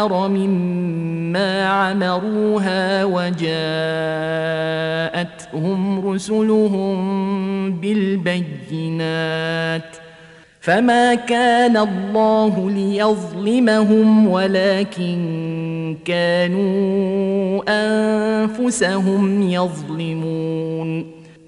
مما عمروها وجاءتهم رسلهم بالبينات فما كان الله ليظلمهم ولكن كانوا أنفسهم يظلمون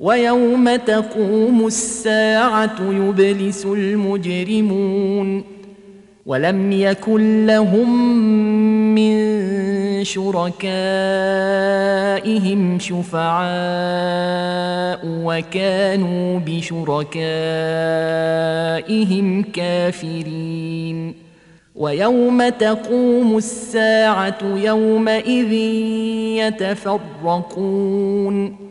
ويوم تقوم الساعة يبلس المجرمون ولم يكن لهم من شركائهم شفعاء وكانوا بشركائهم كافرين. ويوم تقوم الساعة يومئذ يتفرقون.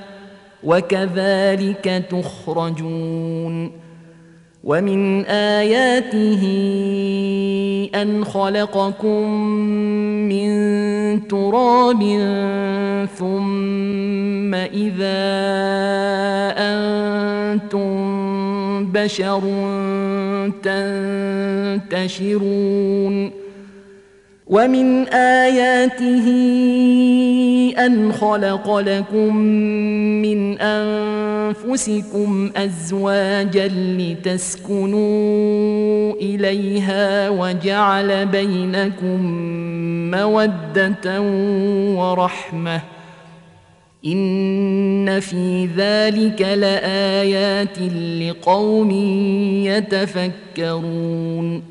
وكذلك تخرجون. ومن آياته أن خلقكم من تراب ثم إذا أنتم بشر تنتشرون. ومن آياته أن خلق لكم من أنفسكم أزواجا لتسكنوا إليها وجعل بينكم مودة ورحمة إن في ذلك لآيات لقوم يتفكرون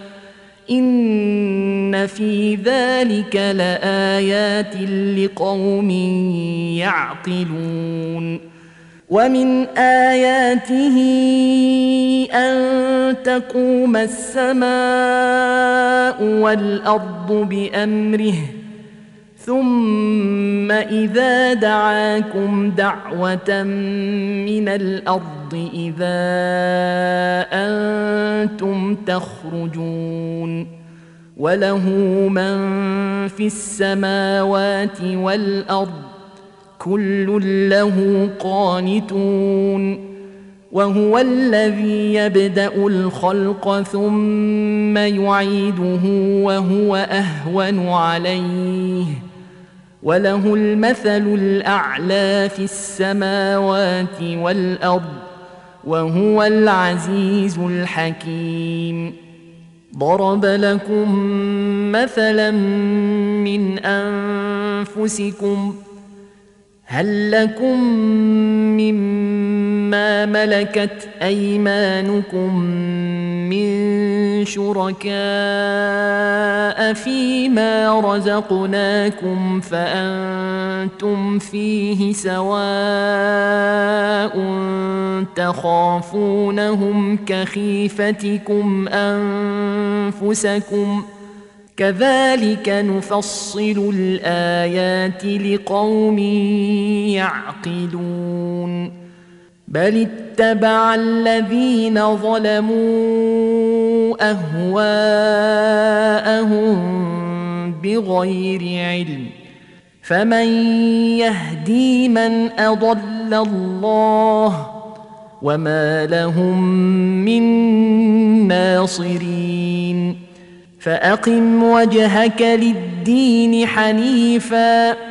إن في ذلك لآيات لقوم يعقلون. ومن آياته أن تقوم السماء والأرض بأمره ثم إذا دعاكم دعوة من الأرض إذا أنتم تخرجون وله من في السماوات والأرض كل له قانتون وهو الذي يبدأ الخلق ثم يعيده وهو أهون عليه وله المثل الأعلى في السماوات والأرض وهو العزيز الحكيم. ضرب لكم مثلا من أنفسكم هل لكم مما ملكت أيمانكم من شركاء فيما رزقناكم فأنتم فيه سواء تخافونهم كخيفتكم انفسكم ۖ كذلك نفصل الآيات لقوم يعقلون بل اتبع الذين ظلموا اهواءهم بغير علم فمن يهدي من اضل الله وما لهم من ناصرين فأقم وجهك للدين حنيفا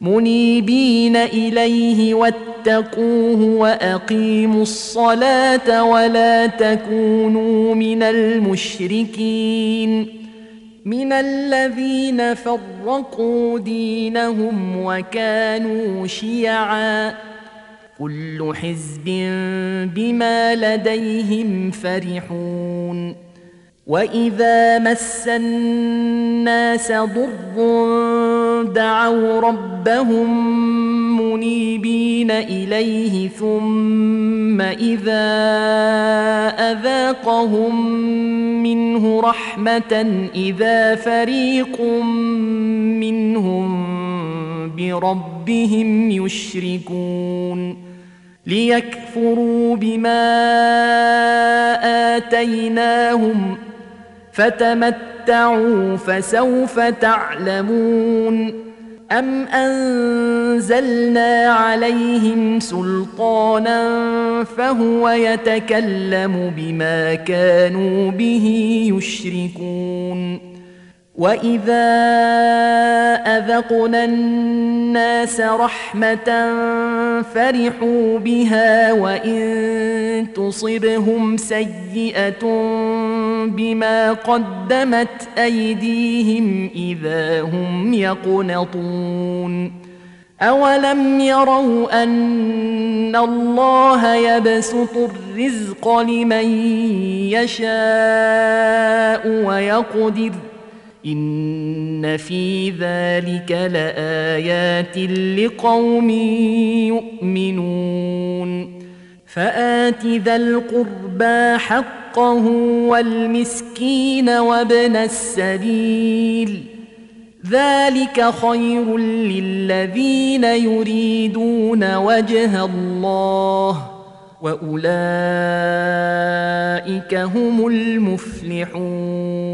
منيبين إليه واتقوه وأقيموا الصلاة ولا تكونوا من المشركين من الذين فرقوا دينهم وكانوا شيعا كل حزب بما لديهم فرحون وإذا مس الناس ضر دعوا ربهم منيبين إليه ثم إذا أذاقهم منه رحمة إذا فريق منهم بربهم يشركون ليكفروا بما آتيناهم فتمتعوا فسوف تعلمون أم أنزلنا عليهم سلطانا فهو يتكلم بما كانوا به يشركون وإذا أذقنا الناس رحمة فرحوا بها وإن تصبهم سيئة بما قدمت أيديهم إذا هم يقنطون أولم يروا أن الله يبسط الرزق لمن يشاء ويقدر إن في ذلك لآيات لقوم يؤمنون فآت ذا القربى حقه والمسكين وابن السبيل ذلك خير للذين يريدون وجه الله وأولئك هم المفلحون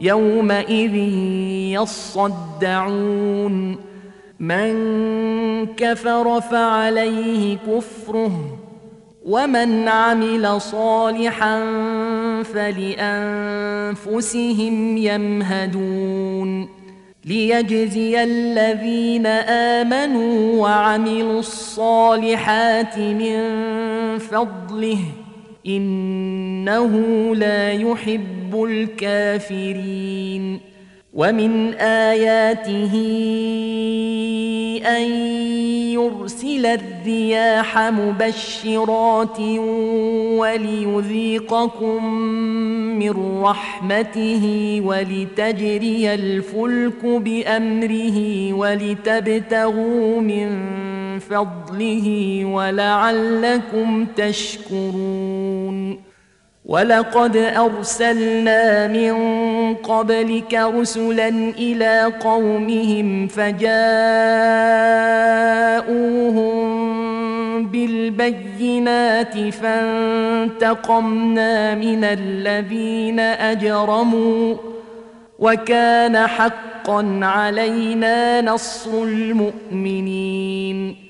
يومئذ يصدعون. من كفر فعليه كفره ومن عمل صالحا فلأنفسهم يمهدون. ليجزي الذين آمنوا وعملوا الصالحات من فضله إنه لا يحب الكافرين. ومن آياته أن يرسل الرياح مبشرات وليذيقكم من رحمته ولتجري الفلك بأمره ولتبتغوا من فضله ولعلكم تشكرون. ولقد أرسلنا من قبلك رسلا إلى قومهم فجاءوهم بالبينات فانتقمنا من الذين أجرموا وكان حقا علينا نصر المؤمنين.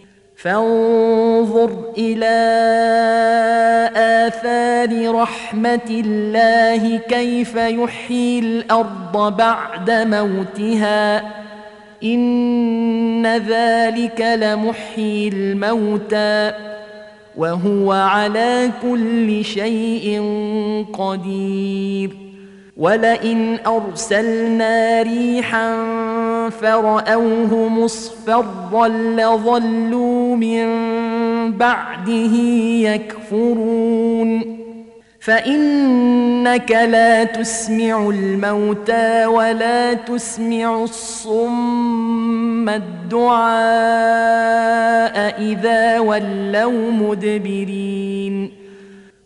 فانظر إلى آثار رحمة الله كيف يحيي الأرض بعد موتها. إن ذلك لمحيي الموتى. وهو على كل شيء قدير. ولئن أرسلنا ريحا فراوه مصفرا لظلوا من بعده يكفرون فانك لا تسمع الموتى ولا تسمع الصم الدعاء اذا ولوا مدبرين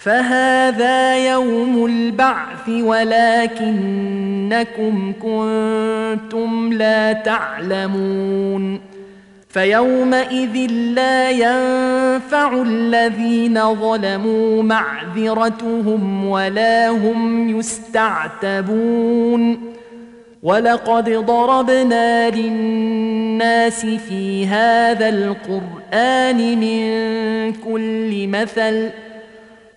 فهذا يوم البعث ولكنكم كنتم لا تعلمون فيومئذ لا ينفع الذين ظلموا معذرتهم ولا هم يستعتبون ولقد ضربنا للناس في هذا القرآن من كل مثل